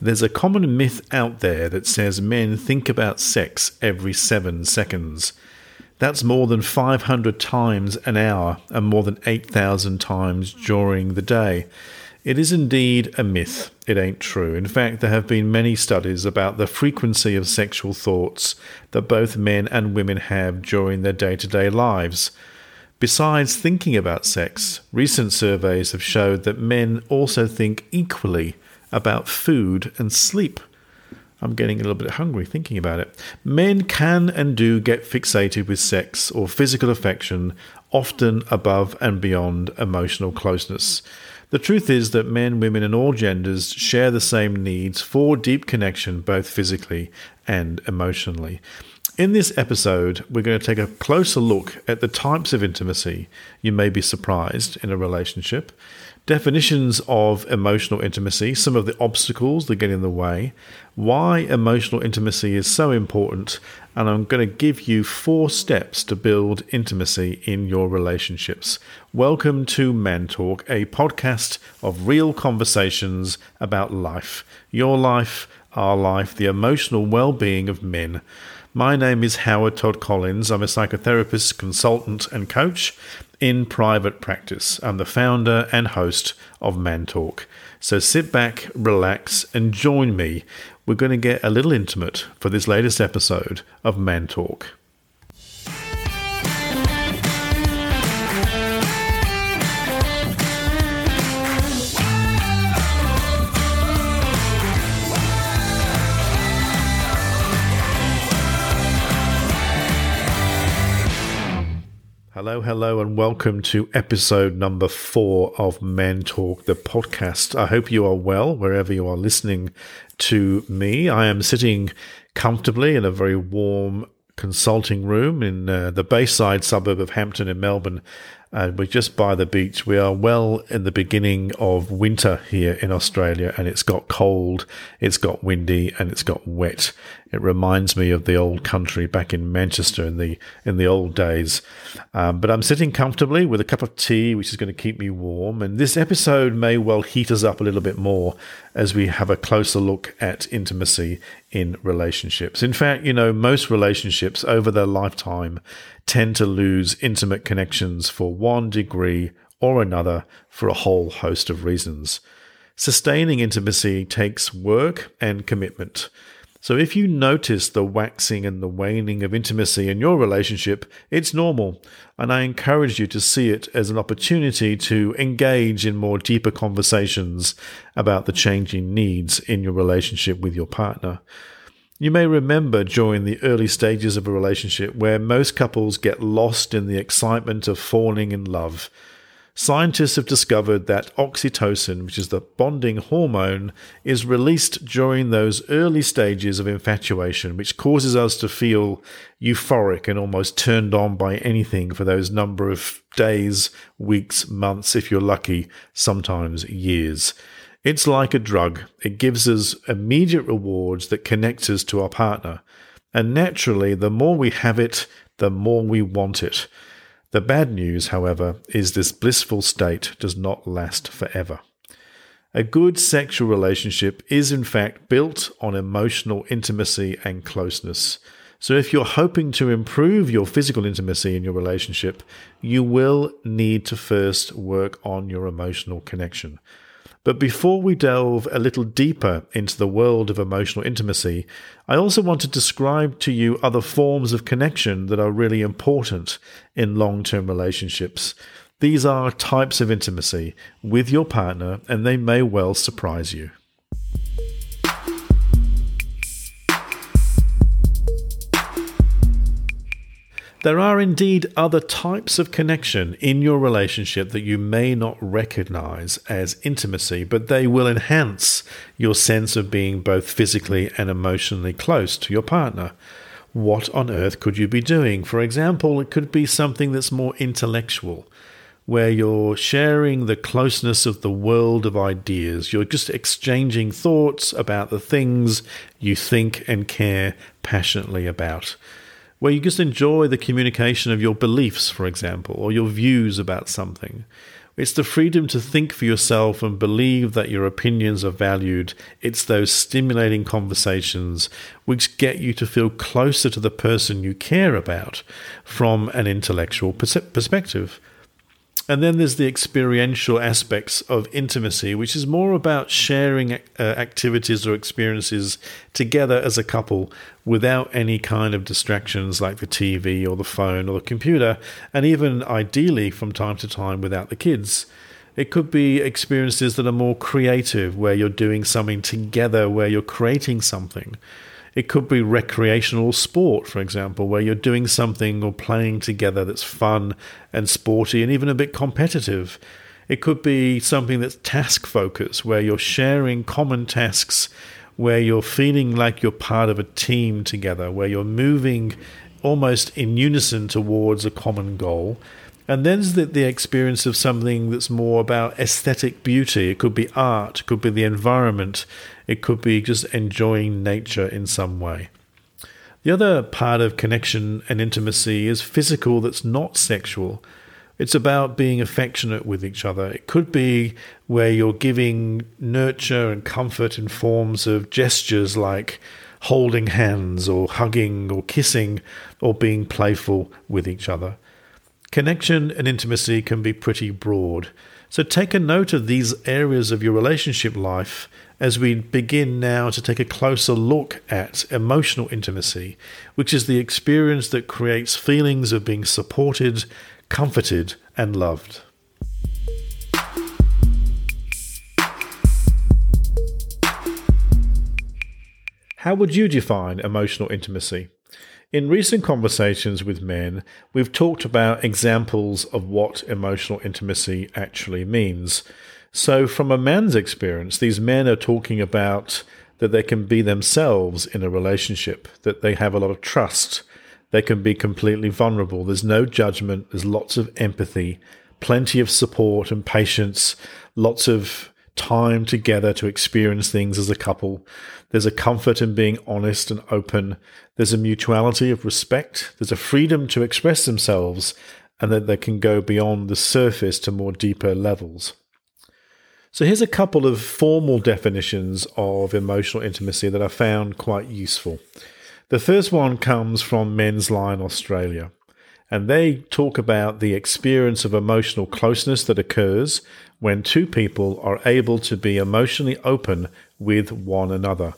There's a common myth out there that says men think about sex every seven seconds. That's more than 500 times an hour and more than 8,000 times during the day. It is indeed a myth. It ain't true. In fact, there have been many studies about the frequency of sexual thoughts that both men and women have during their day to day lives. Besides thinking about sex, recent surveys have showed that men also think equally about food and sleep. I'm getting a little bit hungry thinking about it. Men can and do get fixated with sex or physical affection, often above and beyond emotional closeness. The truth is that men, women, and all genders share the same needs for deep connection, both physically and emotionally. In this episode, we're going to take a closer look at the types of intimacy you may be surprised in a relationship definitions of emotional intimacy, some of the obstacles that get in the way, why emotional intimacy is so important, and I'm going to give you four steps to build intimacy in your relationships. Welcome to Men Talk, a podcast of real conversations about life, your life, our life, the emotional well being of men. My name is Howard Todd Collins. I'm a psychotherapist, consultant, and coach in private practice. I'm the founder and host of Man Talk. So sit back, relax, and join me. We're going to get a little intimate for this latest episode of Man Talk. Hello, hello, and welcome to episode number four of Men Talk, the podcast. I hope you are well wherever you are listening to me. I am sitting comfortably in a very warm consulting room in uh, the Bayside suburb of Hampton in Melbourne. And we're just by the beach. We are well in the beginning of winter here in Australia, and it's got cold, it's got windy, and it's got wet. It reminds me of the old country back in Manchester in the in the old days. Um, but I'm sitting comfortably with a cup of tea, which is going to keep me warm. And this episode may well heat us up a little bit more as we have a closer look at intimacy in relationships. In fact, you know, most relationships over their lifetime tend to lose intimate connections for one degree or another for a whole host of reasons. Sustaining intimacy takes work and commitment. So if you notice the waxing and the waning of intimacy in your relationship, it's normal, and I encourage you to see it as an opportunity to engage in more deeper conversations about the changing needs in your relationship with your partner. You may remember during the early stages of a relationship where most couples get lost in the excitement of falling in love Scientists have discovered that oxytocin, which is the bonding hormone, is released during those early stages of infatuation, which causes us to feel euphoric and almost turned on by anything for those number of days, weeks, months, if you're lucky, sometimes years. It's like a drug. It gives us immediate rewards that connect us to our partner. And naturally, the more we have it, the more we want it. The bad news, however, is this blissful state does not last forever. A good sexual relationship is, in fact, built on emotional intimacy and closeness. So, if you're hoping to improve your physical intimacy in your relationship, you will need to first work on your emotional connection. But before we delve a little deeper into the world of emotional intimacy, I also want to describe to you other forms of connection that are really important in long term relationships. These are types of intimacy with your partner, and they may well surprise you. There are indeed other types of connection in your relationship that you may not recognize as intimacy, but they will enhance your sense of being both physically and emotionally close to your partner. What on earth could you be doing? For example, it could be something that's more intellectual, where you're sharing the closeness of the world of ideas. You're just exchanging thoughts about the things you think and care passionately about where you just enjoy the communication of your beliefs, for example, or your views about something. It's the freedom to think for yourself and believe that your opinions are valued. It's those stimulating conversations which get you to feel closer to the person you care about from an intellectual perspective. And then there's the experiential aspects of intimacy, which is more about sharing uh, activities or experiences together as a couple without any kind of distractions like the TV or the phone or the computer, and even ideally from time to time without the kids. It could be experiences that are more creative, where you're doing something together, where you're creating something. It could be recreational sport, for example, where you're doing something or playing together that's fun and sporty and even a bit competitive. It could be something that's task focused, where you're sharing common tasks, where you're feeling like you're part of a team together, where you're moving almost in unison towards a common goal. And then the, the experience of something that's more about aesthetic beauty. It could be art, it could be the environment, it could be just enjoying nature in some way. The other part of connection and intimacy is physical that's not sexual. It's about being affectionate with each other. It could be where you're giving nurture and comfort in forms of gestures like holding hands or hugging or kissing or being playful with each other. Connection and intimacy can be pretty broad. So take a note of these areas of your relationship life as we begin now to take a closer look at emotional intimacy, which is the experience that creates feelings of being supported, comforted, and loved. How would you define emotional intimacy? In recent conversations with men, we've talked about examples of what emotional intimacy actually means. So, from a man's experience, these men are talking about that they can be themselves in a relationship, that they have a lot of trust, they can be completely vulnerable, there's no judgment, there's lots of empathy, plenty of support and patience, lots of time together to experience things as a couple. There's a comfort in being honest and open. There's a mutuality of respect. There's a freedom to express themselves and that they can go beyond the surface to more deeper levels. So here's a couple of formal definitions of emotional intimacy that I found quite useful. The first one comes from MensLine Australia and they talk about the experience of emotional closeness that occurs when two people are able to be emotionally open with one another.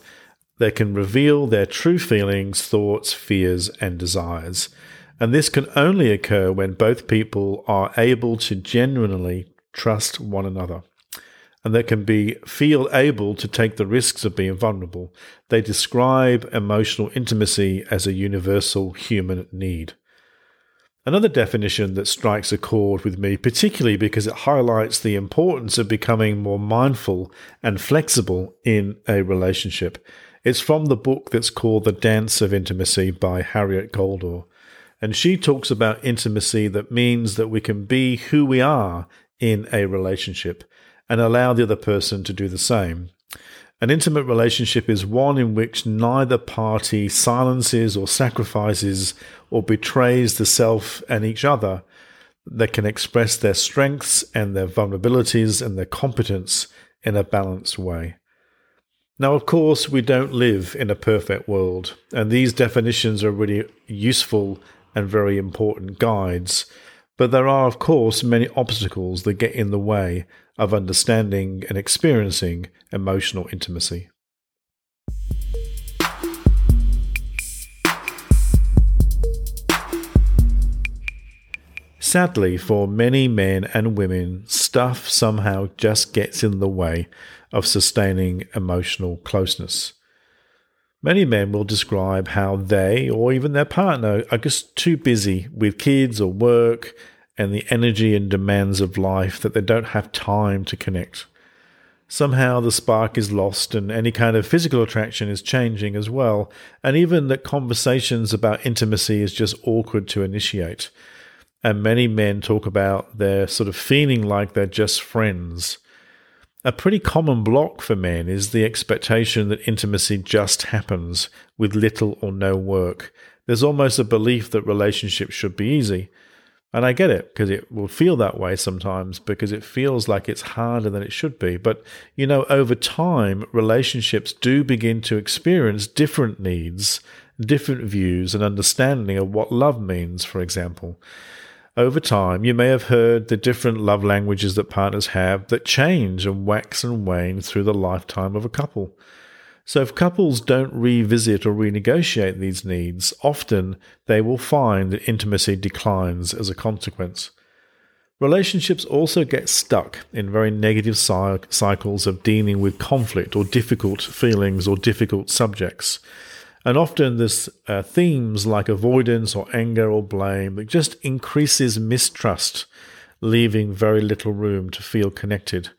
They can reveal their true feelings, thoughts, fears, and desires. And this can only occur when both people are able to genuinely trust one another. And they can be feel able to take the risks of being vulnerable. They describe emotional intimacy as a universal human need. Another definition that strikes a chord with me, particularly because it highlights the importance of becoming more mindful and flexible in a relationship. It's from the book that's called The Dance of Intimacy by Harriet Goldhor. And she talks about intimacy that means that we can be who we are in a relationship and allow the other person to do the same. An intimate relationship is one in which neither party silences or sacrifices or betrays the self and each other. They can express their strengths and their vulnerabilities and their competence in a balanced way. Now, of course, we don't live in a perfect world, and these definitions are really useful and very important guides. But there are, of course, many obstacles that get in the way of understanding and experiencing emotional intimacy. Sadly, for many men and women, stuff somehow just gets in the way of sustaining emotional closeness. Many men will describe how they, or even their partner, are just too busy with kids or work and the energy and demands of life that they don't have time to connect. Somehow the spark is lost and any kind of physical attraction is changing as well, and even that conversations about intimacy is just awkward to initiate. And many men talk about their sort of feeling like they're just friends. A pretty common block for men is the expectation that intimacy just happens with little or no work. There's almost a belief that relationships should be easy. And I get it because it will feel that way sometimes because it feels like it's harder than it should be. But, you know, over time, relationships do begin to experience different needs, different views, and understanding of what love means, for example. Over time, you may have heard the different love languages that partners have that change and wax and wane through the lifetime of a couple. So, if couples don't revisit or renegotiate these needs, often they will find that intimacy declines as a consequence. Relationships also get stuck in very negative cycles of dealing with conflict or difficult feelings or difficult subjects. And often there's uh, themes like avoidance or anger or blame that just increases mistrust, leaving very little room to feel connected.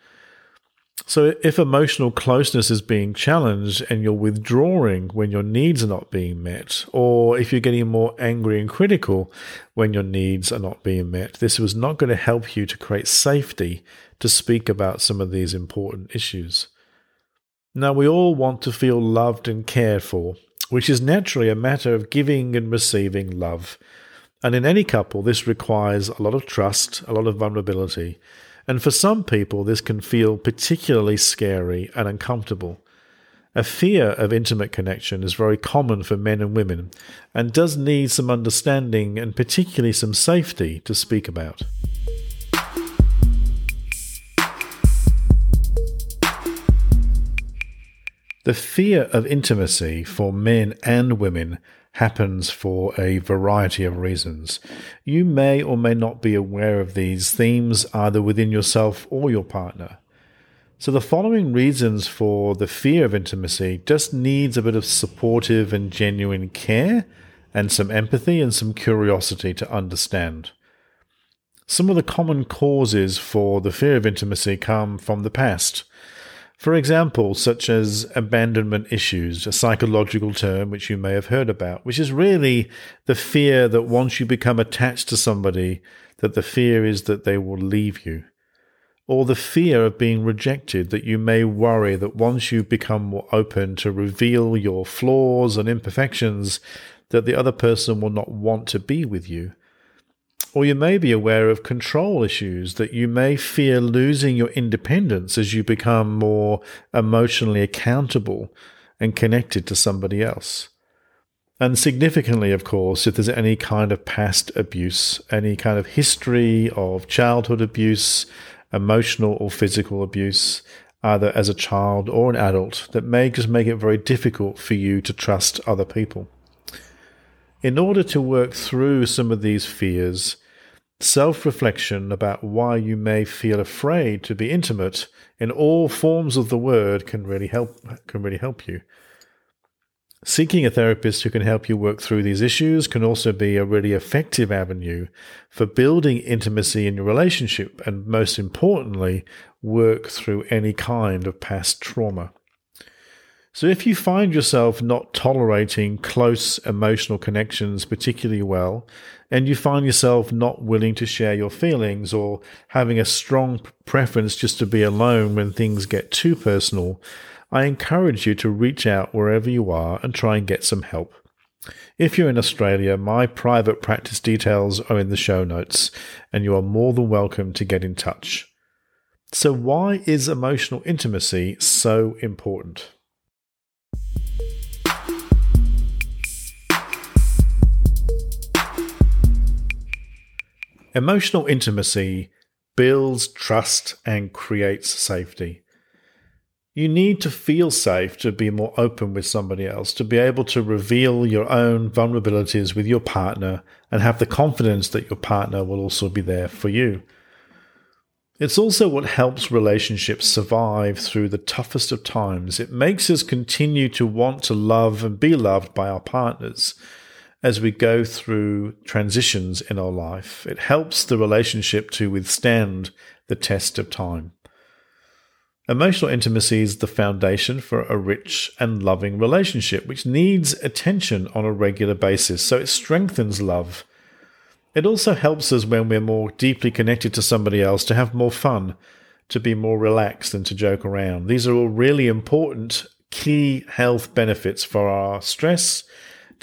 So, if emotional closeness is being challenged and you're withdrawing when your needs are not being met, or if you're getting more angry and critical when your needs are not being met, this was not going to help you to create safety to speak about some of these important issues. Now, we all want to feel loved and cared for, which is naturally a matter of giving and receiving love. And in any couple, this requires a lot of trust, a lot of vulnerability and for some people, this can feel particularly scary and uncomfortable. A fear of intimate connection is very common for men and women and does need some understanding and particularly some safety to speak about. The fear of intimacy for men and women happens for a variety of reasons. You may or may not be aware of these themes either within yourself or your partner. So, the following reasons for the fear of intimacy just needs a bit of supportive and genuine care and some empathy and some curiosity to understand. Some of the common causes for the fear of intimacy come from the past. For example, such as abandonment issues, a psychological term which you may have heard about, which is really the fear that once you become attached to somebody, that the fear is that they will leave you. Or the fear of being rejected, that you may worry that once you become more open to reveal your flaws and imperfections, that the other person will not want to be with you. Or you may be aware of control issues that you may fear losing your independence as you become more emotionally accountable and connected to somebody else. And significantly, of course, if there's any kind of past abuse, any kind of history of childhood abuse, emotional or physical abuse, either as a child or an adult, that may just make it very difficult for you to trust other people. In order to work through some of these fears, self reflection about why you may feel afraid to be intimate in all forms of the word can really help can really help you. Seeking a therapist who can help you work through these issues can also be a really effective avenue for building intimacy in your relationship and most importantly, work through any kind of past trauma. So, if you find yourself not tolerating close emotional connections particularly well, and you find yourself not willing to share your feelings or having a strong preference just to be alone when things get too personal, I encourage you to reach out wherever you are and try and get some help. If you're in Australia, my private practice details are in the show notes, and you are more than welcome to get in touch. So, why is emotional intimacy so important? Emotional intimacy builds trust and creates safety. You need to feel safe to be more open with somebody else, to be able to reveal your own vulnerabilities with your partner and have the confidence that your partner will also be there for you. It's also what helps relationships survive through the toughest of times. It makes us continue to want to love and be loved by our partners as we go through transitions in our life. It helps the relationship to withstand the test of time. Emotional intimacy is the foundation for a rich and loving relationship, which needs attention on a regular basis, so it strengthens love. It also helps us when we're more deeply connected to somebody else to have more fun, to be more relaxed, and to joke around. These are all really important key health benefits for our stress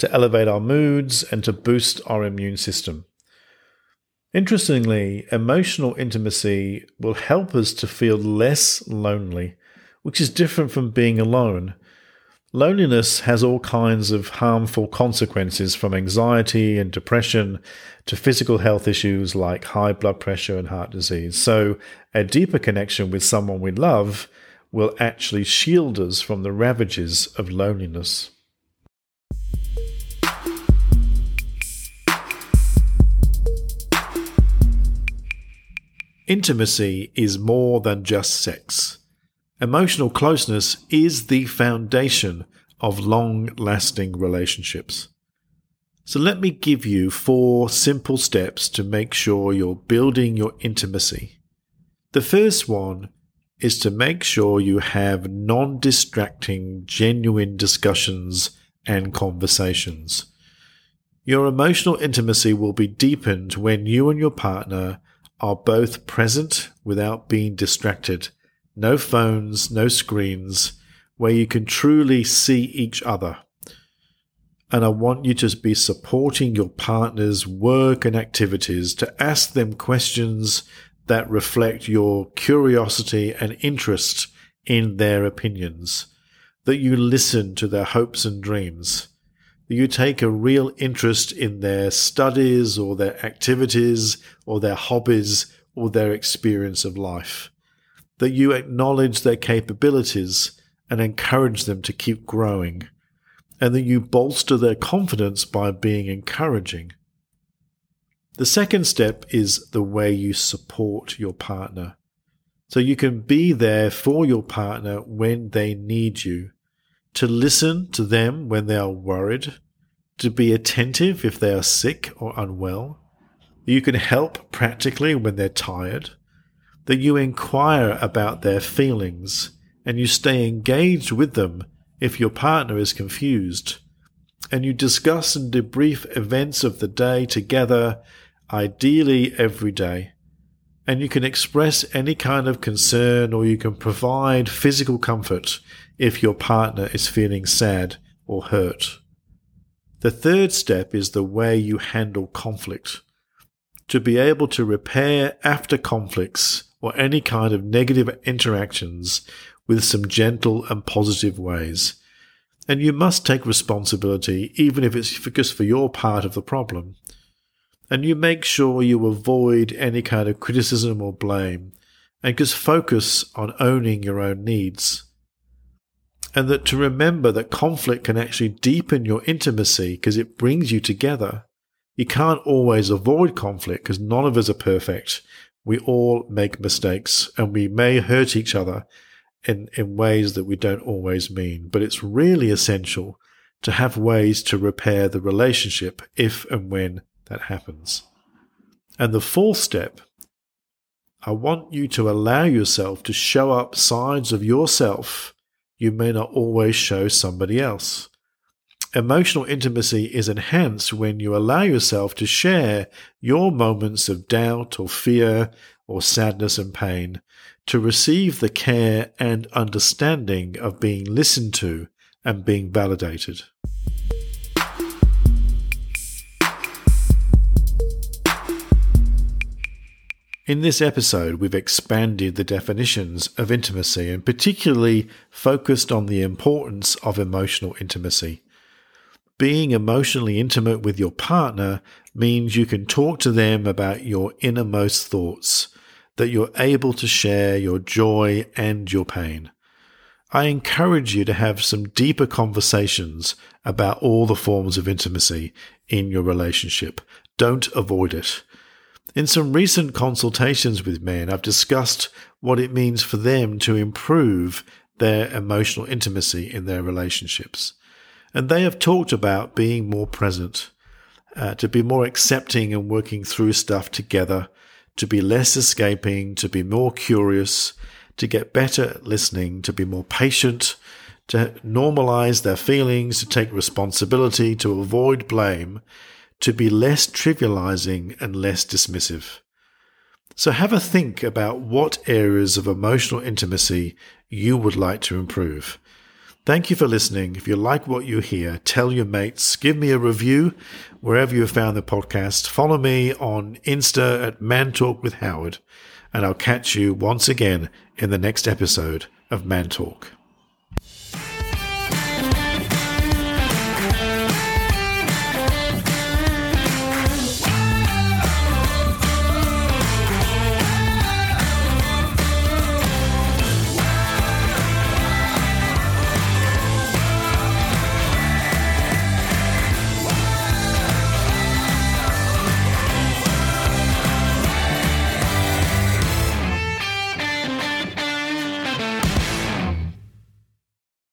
to elevate our moods, and to boost our immune system. Interestingly, emotional intimacy will help us to feel less lonely, which is different from being alone. Loneliness has all kinds of harmful consequences from anxiety and depression to physical health issues like high blood pressure and heart disease. So, a deeper connection with someone we love will actually shield us from the ravages of loneliness. Intimacy is more than just sex. Emotional closeness is the foundation of long lasting relationships. So, let me give you four simple steps to make sure you're building your intimacy. The first one is to make sure you have non distracting, genuine discussions and conversations. Your emotional intimacy will be deepened when you and your partner are both present without being distracted. No phones, no screens, where you can truly see each other. And I want you to be supporting your partner's work and activities to ask them questions that reflect your curiosity and interest in their opinions, that you listen to their hopes and dreams, you take a real interest in their studies or their activities or their hobbies or their experience of life, that you acknowledge their capabilities and encourage them to keep growing, and that you bolster their confidence by being encouraging. The second step is the way you support your partner. So you can be there for your partner when they need you to listen to them when they are worried, to be attentive if they are sick or unwell. You can help practically when they're tired, that you inquire about their feelings and you stay engaged with them if your partner is confused, and you discuss and debrief events of the day together, ideally every day and you can express any kind of concern or you can provide physical comfort if your partner is feeling sad or hurt. The third step is the way you handle conflict. To be able to repair after conflicts or any kind of negative interactions with some gentle and positive ways. And you must take responsibility, even if it's just for your part of the problem and you make sure you avoid any kind of criticism or blame and just focus on owning your own needs. And that to remember that conflict can actually deepen your intimacy because it brings you together. You can't always avoid conflict because none of us are perfect. We all make mistakes and we may hurt each other in, in ways that we don't always mean. But it's really essential to have ways to repair the relationship if and when that happens. And the fourth step, I want you to allow yourself to show up sides of yourself you may not always show somebody else. Emotional intimacy is enhanced when you allow yourself to share your moments of doubt or fear or sadness and pain, to receive the care and understanding of being listened to and being validated. In this episode, we've expanded the definitions of intimacy and particularly focused on the importance of emotional intimacy. Being emotionally intimate with your partner means you can talk to them about your innermost thoughts, that you're able to share your joy and your pain. I encourage you to have some deeper conversations about all the forms of intimacy in your relationship. Don't avoid it. In some recent consultations with men, I've discussed what it means for them to improve their emotional intimacy in their relationships. And they have talked about being more present, uh, to be more accepting and working through stuff together, to be less escaping, to be more curious, to get better at listening, to be more patient, to normalize their feelings, to take responsibility, to avoid blame, to be less trivializing and less dismissive. So have a think about what areas of emotional intimacy you would like to improve. Thank you for listening. If you like what you hear, tell your mates, give me a review wherever you have found the podcast. Follow me on Insta at Man Talk with Howard, and I'll catch you once again in the next episode of Man Talk.